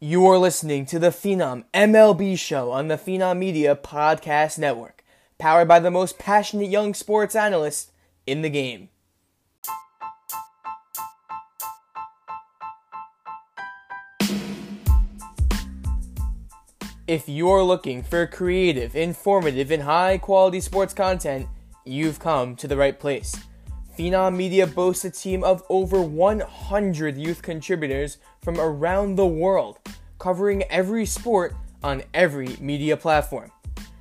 You are listening to the Phenom MLB show on the Phenom Media Podcast Network, powered by the most passionate young sports analysts in the game. If you're looking for creative, informative, and high quality sports content, you've come to the right place. Phenom Media boasts a team of over 100 youth contributors from around the world, covering every sport on every media platform.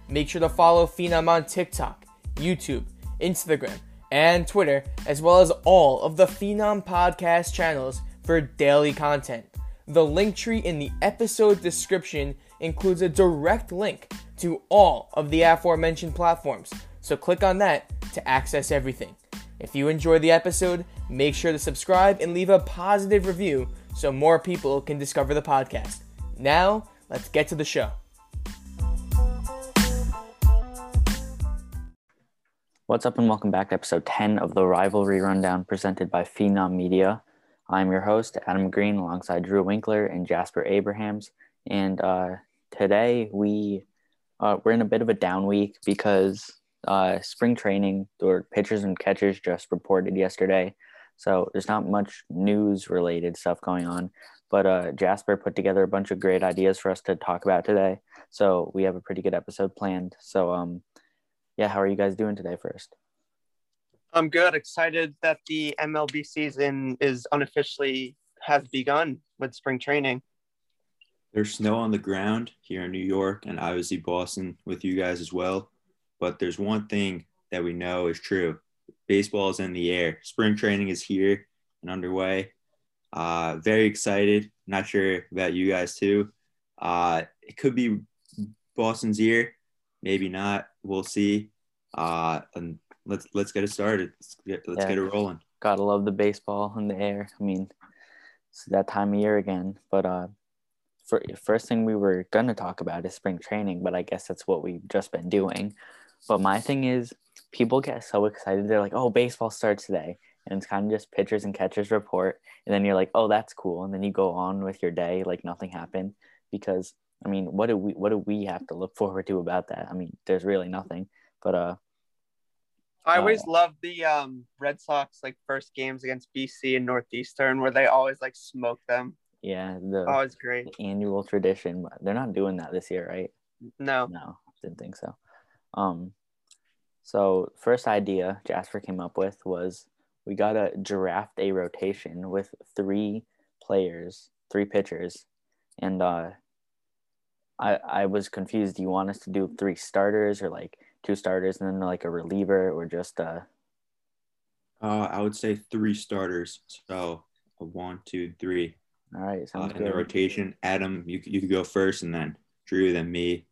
Make sure to follow Phenom on TikTok, YouTube, Instagram, and Twitter, as well as all of the Phenom podcast channels for daily content. The link tree in the episode description includes a direct link to all of the aforementioned platforms, so click on that to access everything. If you enjoyed the episode, make sure to subscribe and leave a positive review so more people can discover the podcast. Now, let's get to the show. What's up, and welcome back to episode 10 of the Rivalry Rundown presented by Phenom Media. I'm your host, Adam Greene, alongside Drew Winkler and Jasper Abrahams. And uh, today we uh, we're in a bit of a down week because uh, spring training or pitchers and catchers just reported yesterday. So there's not much news related stuff going on. But uh, Jasper put together a bunch of great ideas for us to talk about today. So we have a pretty good episode planned. So um, yeah, how are you guys doing today first? I'm good. Excited that the MLB season is unofficially has begun with spring training. There's snow on the ground here in New York and obviously Boston with you guys as well. But there's one thing that we know is true. Baseball is in the air. Spring training is here and underway. Uh, very excited. Not sure about you guys too. Uh, it could be Boston's year, maybe not. We'll see. Uh, and let's let's get it started. Let's get let's Yeah. get it rolling. Gotta love the baseball in the air. I mean, it's that time of year again. But uh, for, first thing we were gonna talk about is spring training, but I guess that's what we've just been doing. But my thing is, people get so excited. They're like, "Oh, baseball starts today," and it's kind of just pitchers and catchers report, and then you're like, "Oh, that's cool," and then you go on with your day like nothing happened. Because I mean, what do we what do we have to look forward to about that? I mean, there's really nothing. But uh, I Oh. always love the um, Red Sox like first games against BC and Northeastern where they always like smoke them. yeah, the Always great. annual tradition. but They're not doing that this year, right? No, No, didn't think so. Um, so first idea Jasper came up with was we gotta draft a rotation with three players, three pitchers, and uh, I I was confused. Do you want us to do three starters or like two starters and then like a reliever or just uh? Uh, I would say three starters. So one, two, three. All right, Uh, sounds in the rotation, Adam, you you could go first, and then Drew, then me,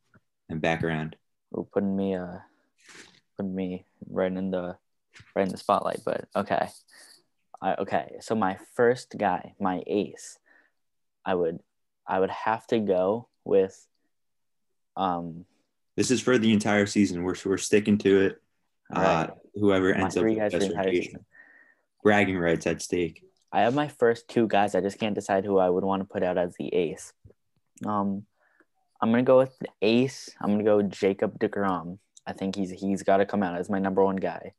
and back around. Putting me uh putting me right in the right in the spotlight but okay I, okay so my first guy my ace i would i would have to go with um This is for the entire season. We're we're sticking to it. Uh, Right. whoever ends up three with guys the for the best entire season Bragging rights at stake. i have my first two guys i just can't decide who i would want to put out as the ace um i'm gonna go with ace i'm gonna go jacob DeGrom. i think he's he's got to come out as my number one guy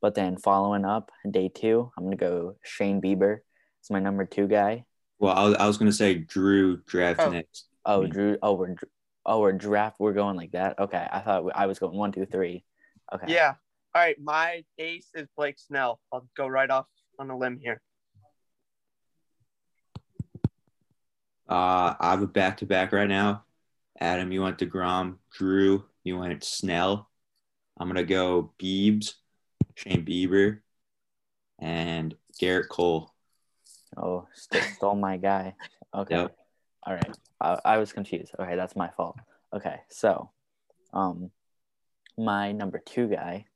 but then following up day two i'm gonna go shane bieber as my number two guy Well, I was, I was gonna say Drew draft Oh. next. oh mean- drew oh we're oh we're draft we're going like that okay i thought i was going one two three okay yeah. All right, my ace is Blake Snell. I'll go right off on a limb here. Uh, I have a back to back right now. Adam, you went to Grom. Drew, you went Snell. I'm gonna go Beebs, Shane Bieber, and Gerrit Cole. oh st- stole my guy okay Yep. all right I, I was confused okay that's my fault okay so um my number two guy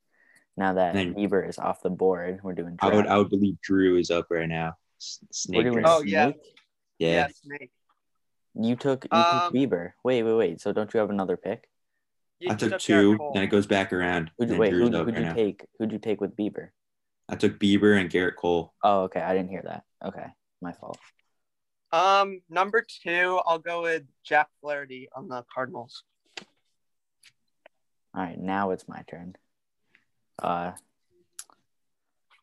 now that Then- bieber is off the board we're doing I would. I would believe Drew is up right now. S- Snake. we're doing. Oh, yeah. snake? yeah. Snake. You took you Um, took bieber wait wait wait so don't you have another pick I took two, Cole. then it goes back around. who'd you wait who'd, who'd right you now. take who'd you take with bieber I took Bieber and Gerrit Cole. oh okay i didn't hear that okay my fault Um, number two, I'll go with Jack Flaherty on the Cardinals. All right, now it's my turn. Uh,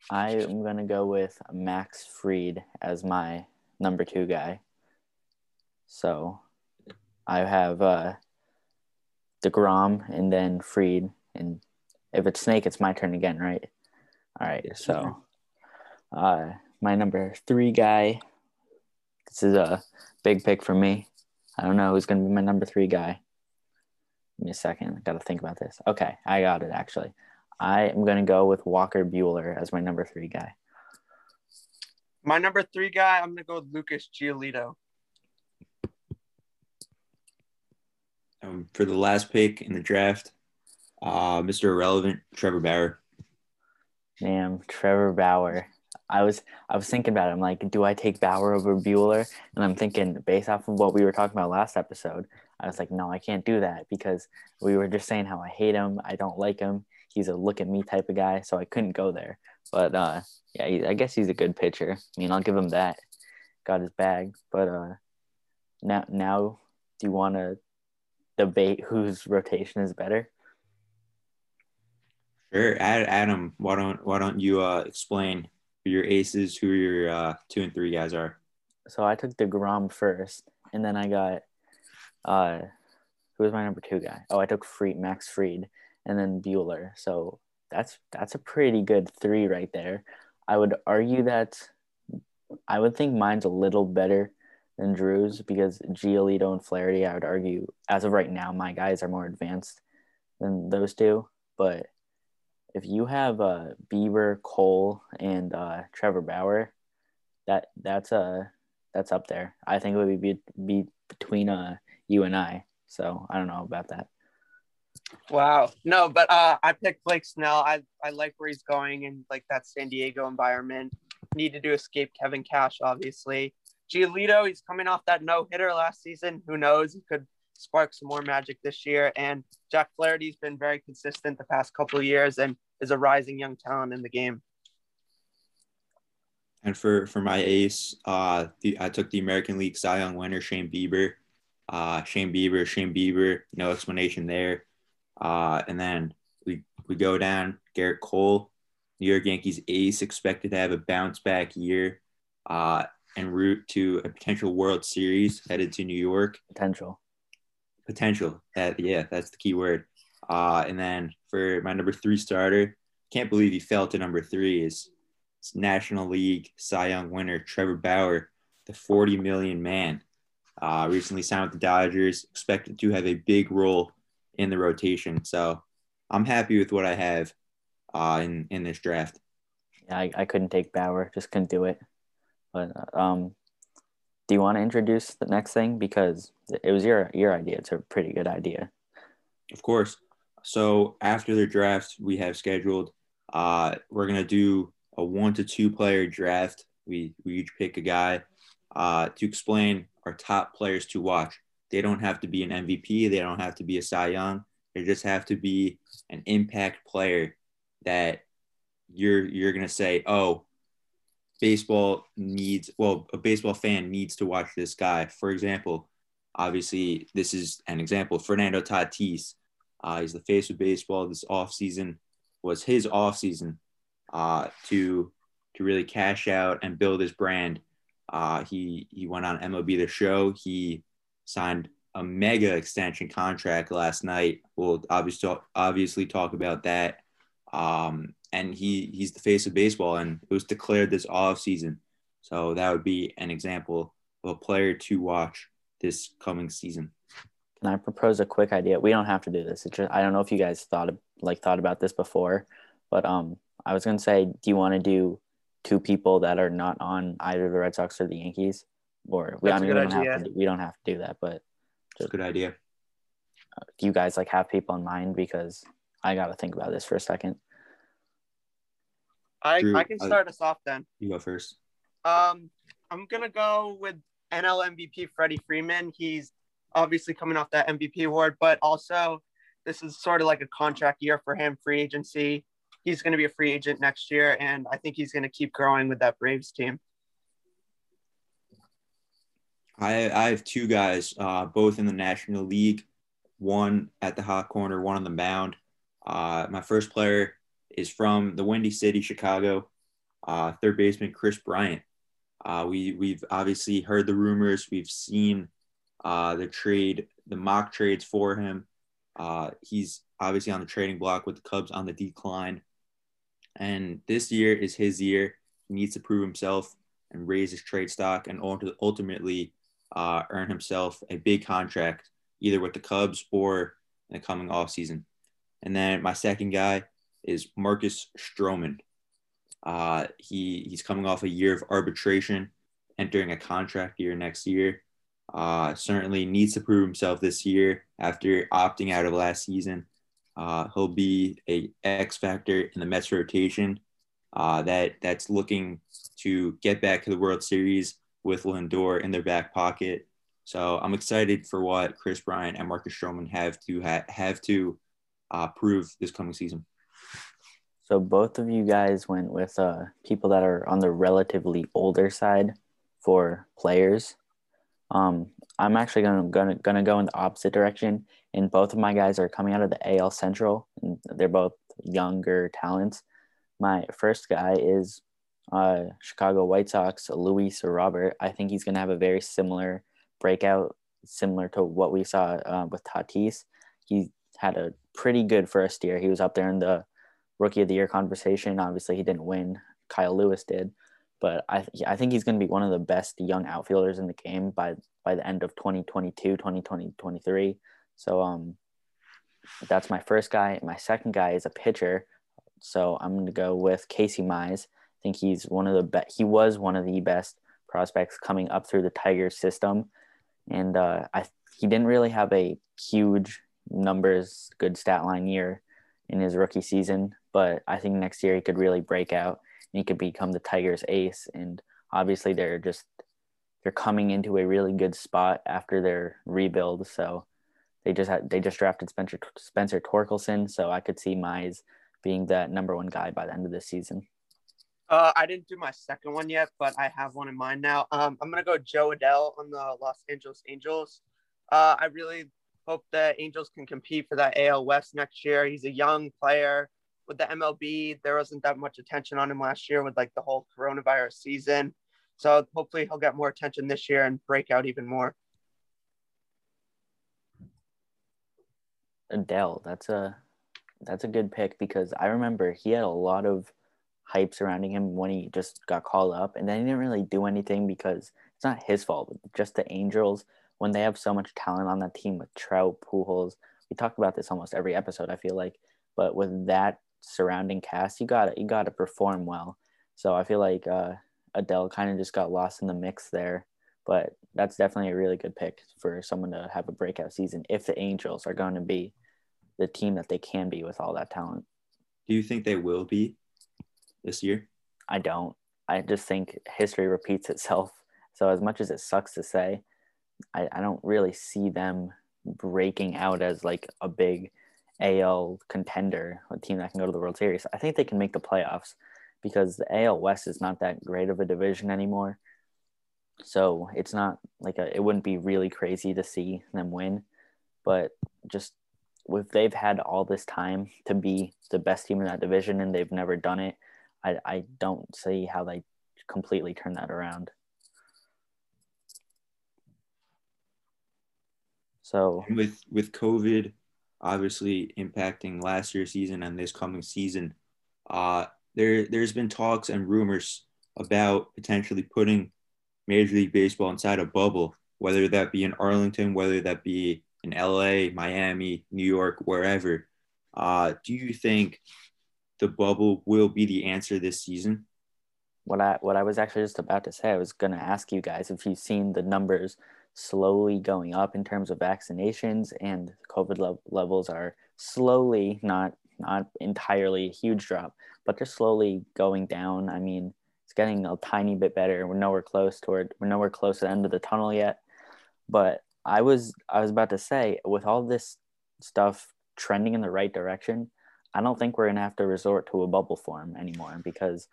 I am gonna go with Max Fried as my number two guy. So I have uh, Degrom and then Fried. and if it's Snake, it's my turn again, right? All right, Yes, so uh, my number three guy. This is a big pick for me. I don't know who's gonna be my number three guy. Give me a second. I gotta think about this. Okay, I got it actually. I am gonna go with Walker Buehler as my number three guy. My number three guy, I'm gonna go with Lucas Giolito. Um, for the last pick in the draft, uh, Mr. Irrelevant, Trevor Bauer. Damn, Trevor Bauer. I was I was thinking about it. I'm like, do I take Bauer over Buehler? And I'm thinking, based off of what we were talking about last episode, I was like, no, I can't do that because we were just saying how I hate him. I don't like him. He's a look at me type of guy, so I couldn't go there. But uh, yeah, I guess he's a good pitcher. I mean, I'll give him that. Got his bag. But uh, now now, do you want to debate whose rotation is better? Sure, Adam. Why don't Why don't you uh, explain who your aces, who your uh, two and three guys are? so I took DeGrom first, and then I got uh who was my number two guy? Oh, I took Fried, Max Fried, and then Buehler. So that's that's a pretty good three right there. I would argue that I would think mine's a little better than Drew's because Giolito and Flaherty, I would argue, as of right now, my guys are more advanced than those two. But if you have uh Bieber, Cole, and uh Trevor Bauer, that that's a that's up there. I think it would be be between uh you and I. So I don't know about that. Wow. No, but uh, I picked Blake Snell. I, I like where he's going and like that San Diego environment. Needed to escape Kevin Cash, obviously. Giolito, he's coming off that no hitter last season. Who knows? He could spark some more magic this year. And Jack Flaherty's been very consistent the past couple years and is a rising young talent in the game. And for for my ace, uh, the, I took the American League Cy Young winner Shane Bieber. Uh, Shane Bieber, Shane Bieber, no explanation there. Uh, and then we we go down Gerrit Cole, New York Yankees ace, expected to have a bounce back year, uh, en route to a potential World Series headed to New York. Potential. Potential. That yeah, that's the key word. Uh, and then for my number three starter, can't believe he fell to number three is National League Cy Young winner Trevor Bauer, the 40 million man. Uh, recently signed with the Dodgers, expected to have a big role in the rotation. So I'm happy with what I have uh, in in this draft. Yeah, I, I couldn't take Bauer, just couldn't do it. But um, do you want to introduce the next thing because it was your your idea? It's a pretty good idea. Of course. So after the draft, we have scheduled. Uh, we're gonna do a one to two player draft. We we each pick a guy uh, to explain our top players to watch. They don't have to be an MVP. They don't have to be a Cy Young. They just have to be an impact player that you're you're gonna say, oh, baseball needs. Well, a baseball fan needs to watch this guy. For example, obviously this is an example. Fernando Tatis. Uh, he's the face of baseball. This offseason was his offseason uh, to to really cash out and build his brand. Uh, he he went on MLB The Show. He signed a mega extension contract last night. We'll obviously obviously talk about that. Um, and he he's the face of baseball, and it was declared this off season. So that would be an example of a player to watch this coming season. Can I propose a quick idea? We don't have to do this. It's just, I don't know if you guys thought of, like thought about this before, but um, I was gonna say, do you want to do two people that are not on either the Red Sox or the Yankees? Or we, I That's a mean, we don't have to. Do, we don't have to do that, but It's a good idea. do you guys like have people in mind? Because I got to think about this for a second. I, Drew, I can start us off then. You go first. Um, I'm gonna go with NL MVP Freddie Freeman. He's obviously coming off that MVP award, but also this is sort of like a contract year for him, free agency. He's going to be a free agent next year, and I think he's going to keep growing with that Braves team. I, I have two guys, uh, both in the National League, one at the hot corner, one on the mound. Uh, my first player is from the Windy City, Chicago, uh, third baseman Kris Bryant. Uh, we, we've obviously heard the rumors, we've seen uh, the trade, the mock trades for him. Uh, he's obviously on the trading block with the Cubs on the decline. And this year is his year. He needs to prove himself and raise his trade stock and ultimately uh, earn himself a big contract, either with the Cubs or in the coming off season. And then my second guy is Marcus Stroman. Uh, he he's coming off a year of arbitration, entering a contract year next year. Uh, certainly needs to prove himself this year after opting out of last season. Uh, he'll be a X factor in the Mets rotation uh, that that's looking to get back to the World Series with Lindor in their back pocket. So I'm excited for what Kris Bryant and Marcus Stroman have to ha- have to uh, prove this coming season. So both of you guys went with uh, people that are on the relatively older side for players. Um, I'm actually gonna, gonna gonna go in the opposite direction, and both of my guys are coming out of the AL Central, and they're both younger talents. My first guy is uh, Chicago White Sox, Luis Robert. I think he's to have a very similar breakout, similar to what we saw uh, with Tatis. He had a pretty good first year. He was up there in the rookie of the year conversation. Obviously, he didn't win. Kyle Lewis did, but I th- I think he's going to be one of the best young outfielders in the game by by the end of 2022, 2023. So um, that's my first guy. My second guy is a pitcher. So I'm going to go with Casey Mize I think he's one of the best. He was one of the best prospects coming up through the Tigers system, and uh, I he didn't really have a huge numbers, good stat line year in his rookie season, but I think next year he could really break out and he could become the Tigers' ace. And obviously, they're just they're coming into a really good spot after their rebuild, so. They just had they just drafted Spencer Spencer Torkelson, so I could see Mize being that number one guy by the end of the season. Uh, I didn't do my second one yet, but I have one in mind now. Um, I'm gonna go Jo Adell on the Los Angeles Angels. Uh, I really hope the Angels can compete for that AL West next year. He's a young player. With the MLB, there wasn't that much attention on him last year with like the whole coronavirus season. So hopefully he'll get more attention this year and break out even more. Adell, that's a that's a good pick because I remember he had a lot of hype surrounding him when he just got called up, and then he didn't really do anything because it's not his fault. Just the Angels when they have so much talent on that team with Trout, Pujols. We talk about this almost every episode. I feel like, but with that surrounding cast, you got to you got to perform well. So I feel like uh, Adell kind of just got lost in the mix there. But that's definitely a really good pick for someone to have a breakout season if the Angels are going to be the team that they can be with all that talent. Do you think they will be? this year? I don't. I just think history repeats itself. So as much as it sucks to say, I, I don't really see them breaking out as like a big AL contender, a team that can go to the World Series. I think they can make the playoffs because the AL West is not that great of a division anymore. So it's not like a, it wouldn't be really crazy to see them win, but just if they've had all this time to be the best team in that division and they've never done it, I, I don't see how they completely turn that around. So with with COVID obviously impacting last year's season and this coming season, uh, there there's been talks and rumors about potentially putting Major League Baseball inside a bubble, whether that be in Arlington, whether that be in LA, Miami, New York, wherever. Uh, do you think the bubble will be the answer this season? What I what I was actually just about to say, I was going to ask you guys if you've seen the numbers slowly going up in terms of vaccinations and COVID le- levels are slowly not not entirely a huge drop, but they're slowly going down. I mean, it's getting a tiny bit better. We're nowhere close toward we're nowhere close to the end of the tunnel yet. But I was I was about to say with all this stuff trending in the right direction, I don't think we're gonna have to resort to a bubble form anymore because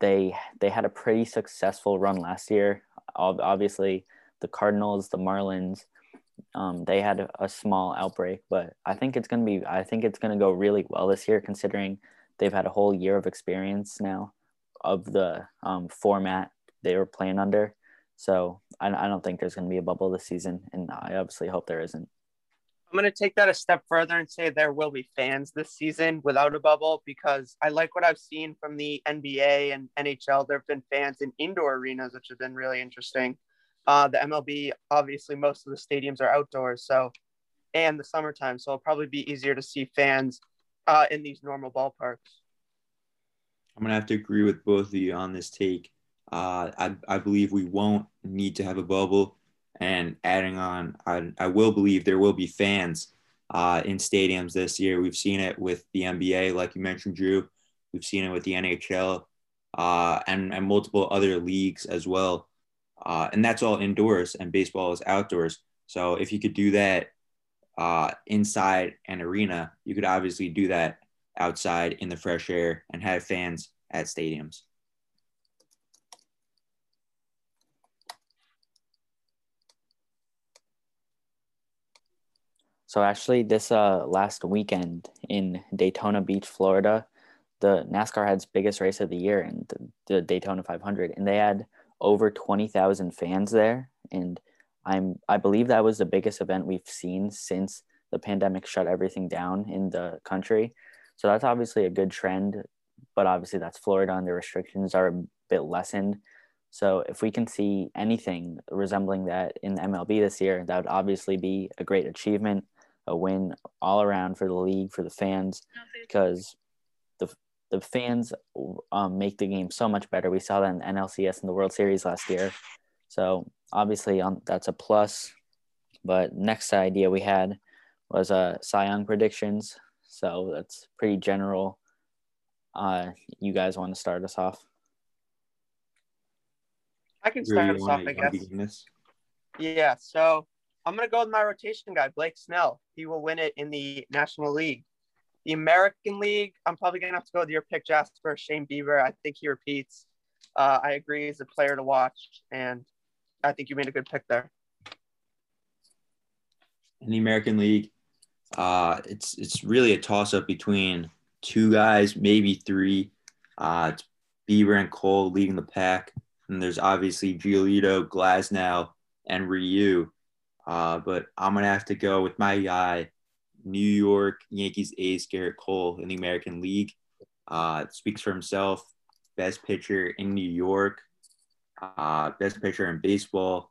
they they had a pretty successful run last year. Obviously, the Cardinals, the Marlins, um, they had a, small outbreak, but I think it's gonna be I think it's gonna go really well this year considering they've had a whole year of experience now of the um, format they were playing under. So I, I don't think there's going to be a bubble this season, and I obviously hope there isn't. I'm going to take that a step further and say there will be fans this season without a bubble because I like what I've seen from the NBA and NHL. There have been fans in indoor arenas, which have been really interesting. Uh, the MLB, obviously, most of the stadiums are outdoors, so and the summertime, so it'll probably be easier to see fans uh, in these normal ballparks. I'm gonna have to agree with both of you on this take. Uh, I, I believe we won't need to have a bubble. And adding on, I, I will believe there will be fans uh, in stadiums this year. We've seen it with the NBA, like you mentioned, Drew. We've seen it with the NHL uh, and, and multiple other leagues as well. Uh, and that's all indoors, and baseball is outdoors. So if you could do that uh, inside an arena, you could obviously do that outside in the fresh air and have fans at stadiums. So actually, this uh, last weekend in Daytona Beach, Florida, the NASCAR had its biggest race of the year in the, the Daytona 500, and they had over 20,000 fans there. And I'm I believe that was the biggest event we've seen since the pandemic shut everything down in the country. So that's obviously a good trend, but obviously that's Florida and the restrictions are a bit lessened. So if we can see anything resembling that in MLB this year, that would obviously be a great achievement a win all around for the league for the fans because the the fans um, make the game so much better. We saw that in NLCS in the World Series last year, so obviously um, that's a plus. But next idea we had was uh, Cy Young predictions, so that's pretty general. Uh, you guys want to start us off? I can start us off, I guess. Yeah, so I'm going to go with my rotation guy, Blake Snell. He will win it in the National League. The American League, I'm probably to have to go with your pick, Jasper, Shane Bieber. I think he repeats. Uh, I agree he's a player to watch, and I think you made a good pick there. In the American League, uh, it's it's really a toss up between two guys, maybe three. Uh, it's Bieber and Cole leading the pack, and there's obviously Giolito, Glasnow, and Ryu uh, but I'm gonna have to go with my guy, New York Yankees ace Gerrit Cole in the American League. Uh, speaks for himself. Best pitcher in New York, uh, best pitcher in baseball,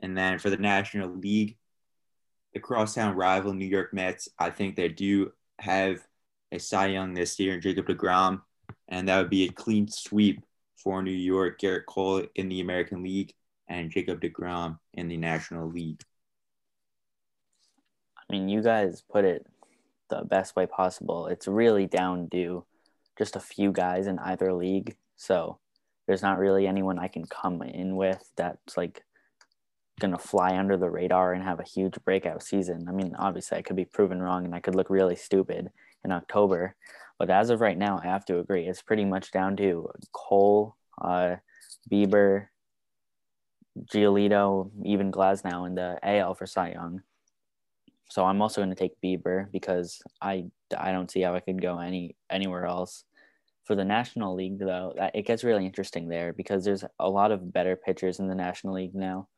and then for the National League, the crosstown rival New York Mets. I think they do have a Cy Young this year, in Jacob Degrom, and that would be a clean sweep for New York. Gerrit Cole in the American League and Jacob Degrom in the National League. I mean, you guys put it the best way possible. It's really down to just a few guys in either league. So there's not really anyone I can come in with that's like going to fly under the radar and have a huge breakout season. I mean, obviously, I could be proven wrong and I could look really stupid in October. But as of right now, I have to agree. It's pretty much down to Cole, uh, Bieber, Giolito, even Glasnow in the AL for Cy Young. So I'm also going to take Bieber because I I don't see how I could go any anywhere else. For the National League though, that, it gets really interesting there because there's a lot of better pitchers in the National League now,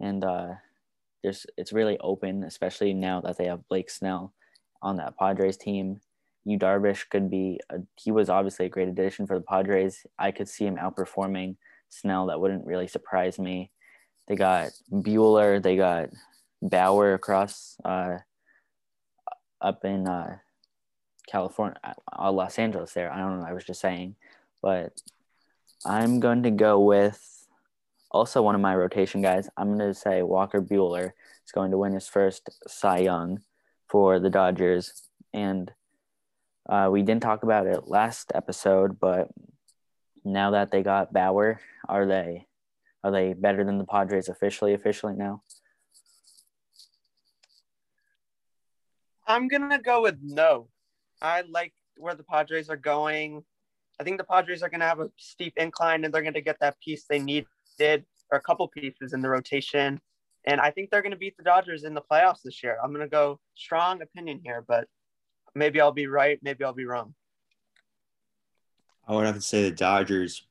and uh, there's it's really open, especially now that they have Blake Snell on that Padres team. Yu Darvish could be a, he was obviously a great addition for the Padres. I could see him outperforming Snell. That wouldn't really surprise me. They got Buehler. They got Bauer across uh, up in uh, California, uh, Los Angeles. There, I don't know. I was just saying, but I'm going to go with also one of my rotation guys. I'm going to say Walker Buehler is going to win his first Cy Young for the Dodgers, and uh, we didn't talk about it last episode, but now that they got Bauer, are they are they better than the Padres officially? Officially now. I'm gonna go with no. I like where the Padres are going. I think the Padres are gonna have a steep incline and they're gonna get that piece they needed or a couple pieces in the rotation. And I think they're to beat the Dodgers in the playoffs this year. I'm to go strong opinion here, but maybe I'll be right. Maybe I'll be wrong. I would have to say the Dodgers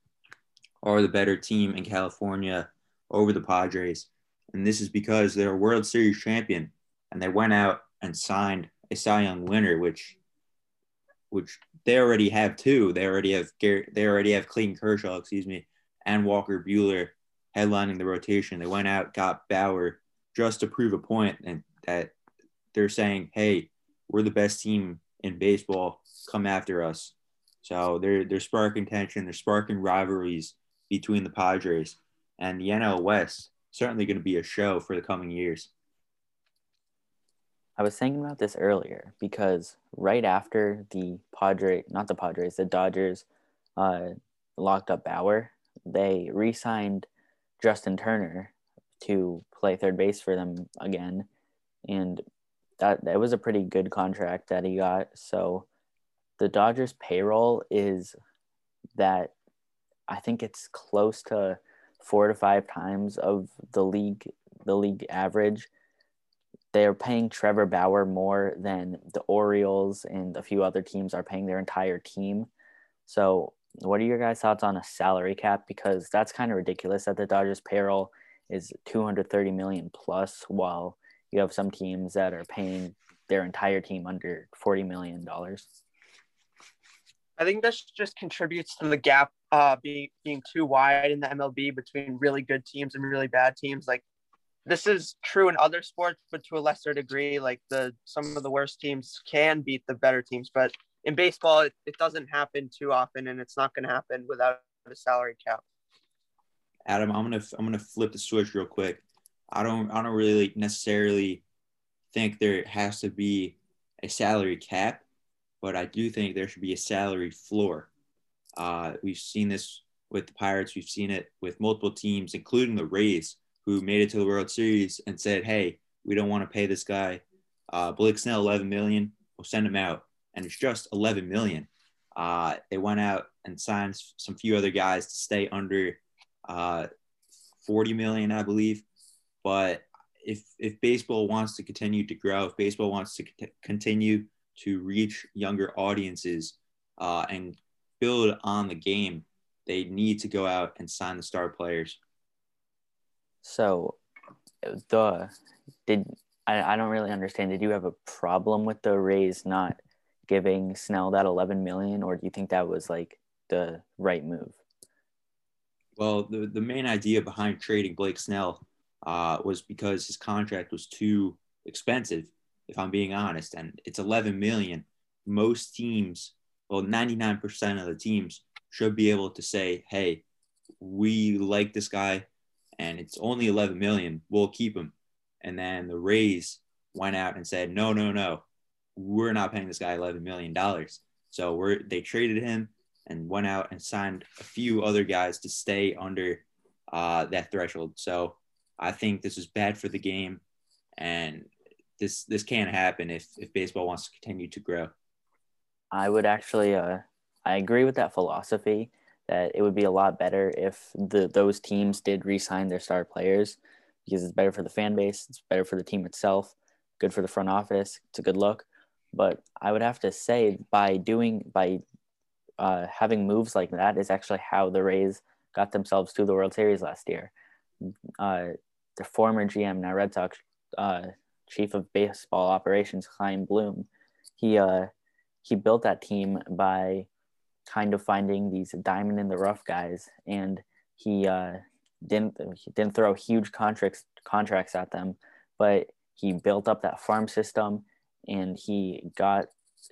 are the better team in California over the Padres. And this is because they're a World Series champion and they went out and signed a Cy Young winner, which which they already have two. They already have they already have Clayton Kershaw, excuse me, and Walker Buehler headlining the rotation. They went out, got Bauer just to prove a point and that they're saying, hey, we're the best team in baseball. Come after us. So they're they're sparking tension, they're sparking rivalries between the Padres and the NL West. Certainly going to be a show for the coming years. I was thinking about this earlier because right after the Padre, not the Padres, the Dodgers uh, locked up Bauer, they re signed Justin Turner to play third base for them again. And that, that was a pretty good contract that he got. So the Dodgers payroll is that I think it's close to four to five times of the league the league average. They're paying Trevor Bauer more than the Orioles and a few other teams are paying their entire team. So, what are your guys' thoughts on a salary cap? Because that's kind of ridiculous that the Dodgers payroll is 230 million plus, while you have some teams that are paying their entire team under 40 million dollars. I think this just contributes to the gap uh, being being too wide in the MLB between really good teams and really bad teams. Like this is true in other sports, but to a lesser degree. Like the some of the worst teams can beat the better teams, but in baseball, it, it doesn't happen too often, and it's not going to happen without a salary cap. Adam, I'm gonna I'm gonna flip the switch real quick. I don't I don't really necessarily think there has to be a salary cap but I do think there should be a salary floor. Uh, we've seen this with the Pirates. We've seen it with multiple teams, including the Rays, who made it to the World Series and said, "Hey, we don't want to pay this guy uh, Blake Snell 11 million. We'll send him out." And it's just 11 million. Uh, they went out and signed some few other guys to stay under uh, 40 million, I believe. But if if baseball wants to continue to grow, if baseball wants to continue to reach younger audiences uh, and build on the game, they need to go out and sign the star players. So, the did I, I don't really understand. Did you have a problem with the Rays not giving Snell that 11 million, or do you think that was like the right move? Well, the, the main idea behind trading Blake Snell uh, was because his contract was too expensive if I'm being honest. And it's 11 million. Most teams, well, 99% of the teams should be able to say, hey, we like this guy and it's only 11 million. We'll keep him. And then the Rays went out and said, no, no, no, we're not paying this guy 11 million dollars. So we're they traded him and went out and signed a few other guys to stay under uh, that threshold. So I think this is bad for the game, and this this can't happen if if baseball wants to continue to grow. I would actually uh, I agree with that philosophy that it would be a lot better if the those teams did re-sign their star players because it's better for the fan base, it's better for the team itself, good for the front office, it's a good look. But I would have to say by doing by uh, having moves like that is actually how the Rays got themselves to the World Series last year. Uh, the former GM, now Red Sox, uh, chief of baseball operations, Chaim Bloom, he uh, he built that team by kind of finding these diamond in the rough guys, and he uh, didn't he didn't throw huge contracts contracts at them, but he built up that farm system, and he got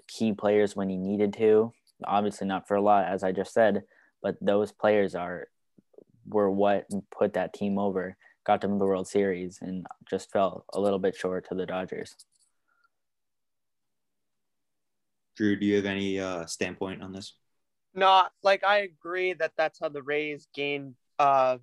key players when he needed to. Obviously, not for a lot, as I just said, but those players are were what put that team over got them the World Series and just fell a little bit short to the Dodgers. Drew, do you have any uh, standpoint on this? No, like I agree that that's how the Rays gain uh,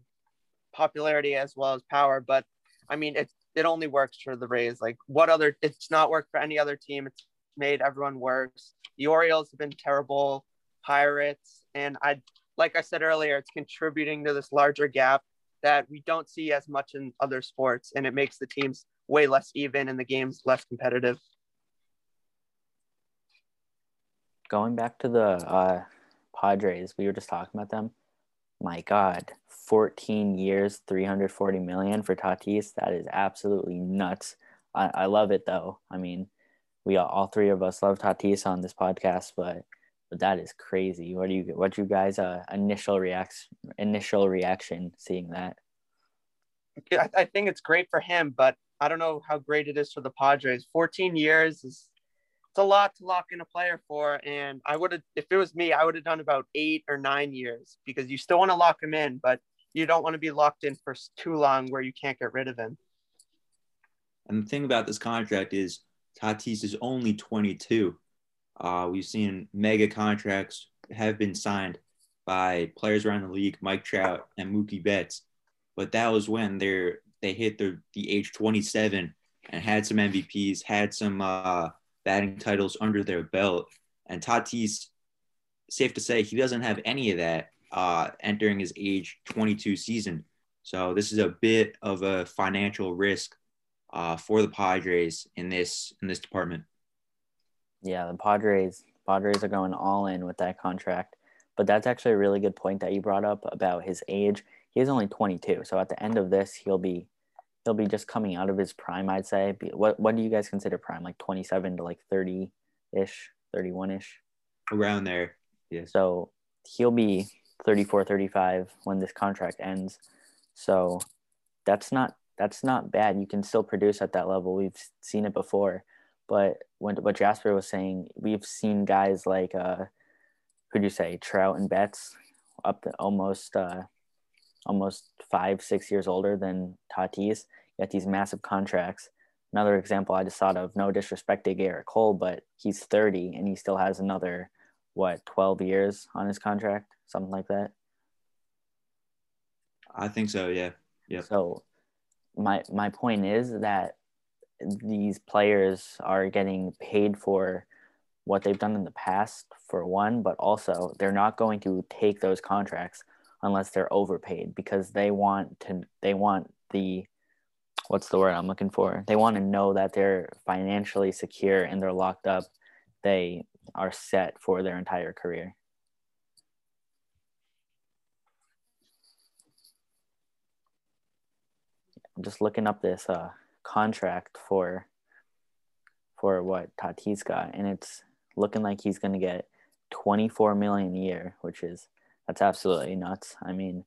popularity as well as power. But I mean, it it only works for the Rays. Like, what other? It's not worked for any other team. It's made everyone worse. The Orioles have been terrible. Pirates, and I, like I said earlier, it's contributing to this larger gap that we don't see as much in other sports, and it makes the teams way less even and the games less competitive. Going back to the uh, Padres, we were just talking about them. My God, 14 years, 340 million for Tatis. That is absolutely nuts. I, I love it though. I mean, we all, all three of us love Tatis on this podcast, but but that is crazy. What do you what you guys uh initial reacts initial reaction seeing that? I, I think it's great for him, but I don't know how great it is for the Padres. 14 years is it's a lot to lock in a player for. And I would have, if it was me, I would have done about eight or nine years because you still want to lock him in, but you don't want to be locked in for too long where you can't get rid of him. And the thing about this contract is Tatis is only 22. Uh, we've seen mega contracts have been signed by players around the league, Mike Trout and Mookie Betts, but that was when they're they hit the the age 27 and had some MVPs, had some uh, batting titles under their belt. And Tatis, safe to say, he doesn't have any of that uh, entering his age 22 season. So this is a bit of a financial risk uh, for the Padres in this in this department. Yeah, the Padres Padres are going all in with that contract. But that's actually a really good point that you brought up about his age. He is only 22, so at the end of this, he'll be he'll be just coming out of his prime. I'd say. What what do you guys consider prime? Like 27 to like 30 ish, 31 ish, around there. Yeah. So he'll be 34, 35 when this contract ends. So that's not that's not bad. You can still produce at that level. We've seen it before. But when what Jasper was saying, we've seen guys like uh who'd you say, Trout and Betts up to almost uh almost five, six years older than Tatis, get these massive contracts. Another example I just thought of, no disrespect to Gerrit Cole, but he's 30 and he still has another, what, 12 years on his contract, something like that. I think so, yeah. Yeah. So my my point is that these players are getting paid for what they've done in the past for one, but also they're not going to take those contracts unless they're overpaid because they want to they want the what's the word I'm looking for? They want to know that they're financially secure and they're locked up. They are set for their entire career. I'm just looking up this uh, contract for for what Tatis got, and it's looking like he's going to get 24 million a year, which is that's absolutely nuts. I mean,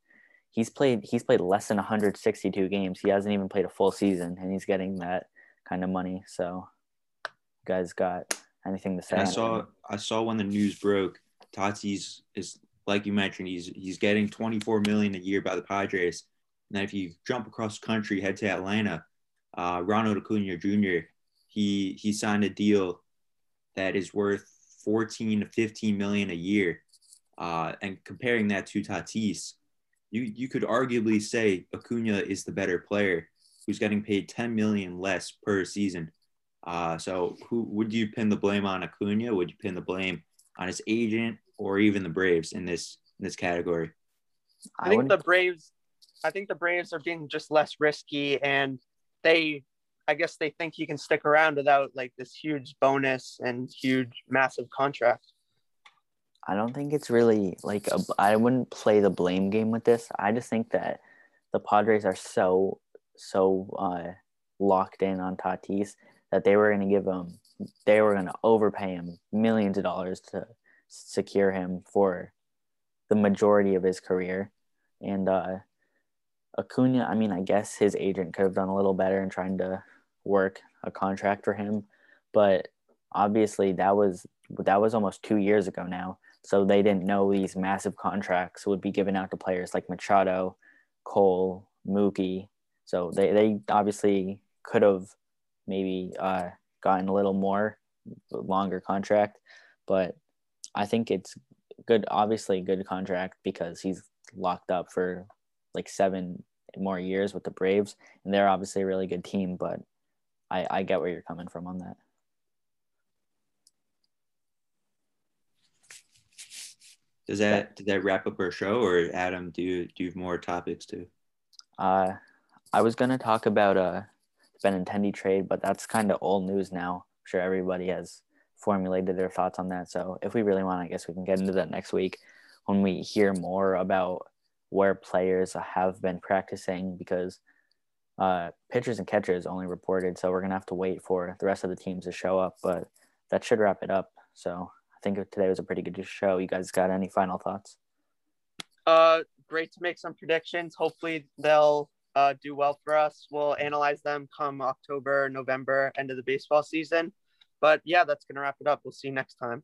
he's played he's played less than 162 games. He hasn't even played a full season, and he's getting that kind of money. So, you guys got anything to say? I saw I saw when the news broke, Tatis is like you mentioned, he's he's getting 24 million a year by the Padres. And then if you jump across the country, head to Atlanta, uh, Ronald Acuna Jr. He he signed a deal that is worth 14 to 15 million a year uh, and comparing that to Tatis, you you could arguably say Acuna is the better player, who's getting paid 10 million less per season. Uh, so who would you pin the blame on Acuna? Would you pin the blame on his agent or even the Braves in this in this category? I think the Braves. I think the Braves are being just less risky, and they, I guess, they think he can stick around without like this huge bonus and huge, massive contract. I don't think it's really like I wouldn't play the blame game with this. I just think that the Padres are so so uh, locked in on Tatis that they were going to give him they were going to overpay him millions of dollars to secure him for the majority of his career. And uh, Acuna, I mean, I guess his agent could have done a little better in trying to work a contract for him, but obviously that was that was almost two years ago now so they didn't know these massive contracts would be given out to players like Machado, Cole, Mookie. So they, they obviously could have maybe uh, gotten a little more longer contract, but I think it's good. Obviously, good contract because he's locked up for like seven more years with the Braves, and they're obviously a really good team. But I, I get where you're coming from on that. Does that does that wrap up our show, or Adam? Do you do you have more topics too? Uh, I was gonna talk about uh, the Benintendi trade, but that's kind of old news now. I'm sure everybody has formulated their thoughts on that. So if we really want, I guess we can get into that next week when we hear more about where players have been practicing because uh, pitchers and catchers only reported. So we're gonna have to wait for the rest of the teams to show up, but that should wrap it up. So think today was a pretty good show. You guys got any final thoughts? Uh, great to make some predictions. Hopefully they'll uh, do well for us. We'll analyze them come October, November, end of the baseball season. But yeah, that's gonna wrap it up. We'll see you next time.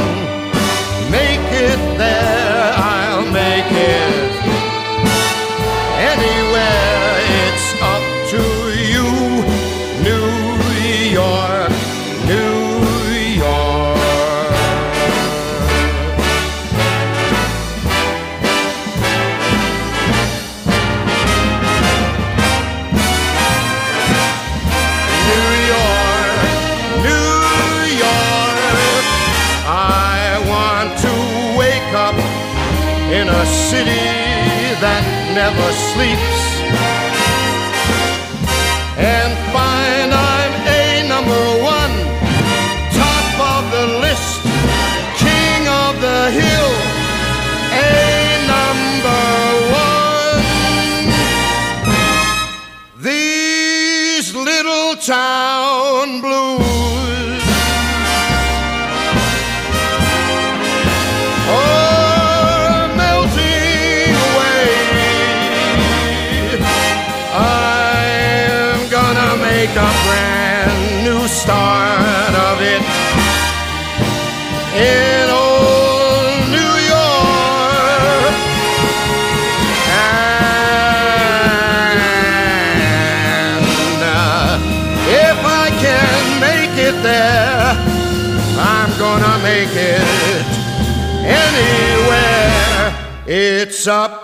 never sleeps and find I'm a number one, top of the list, king of the hill, a number one. These little town It's up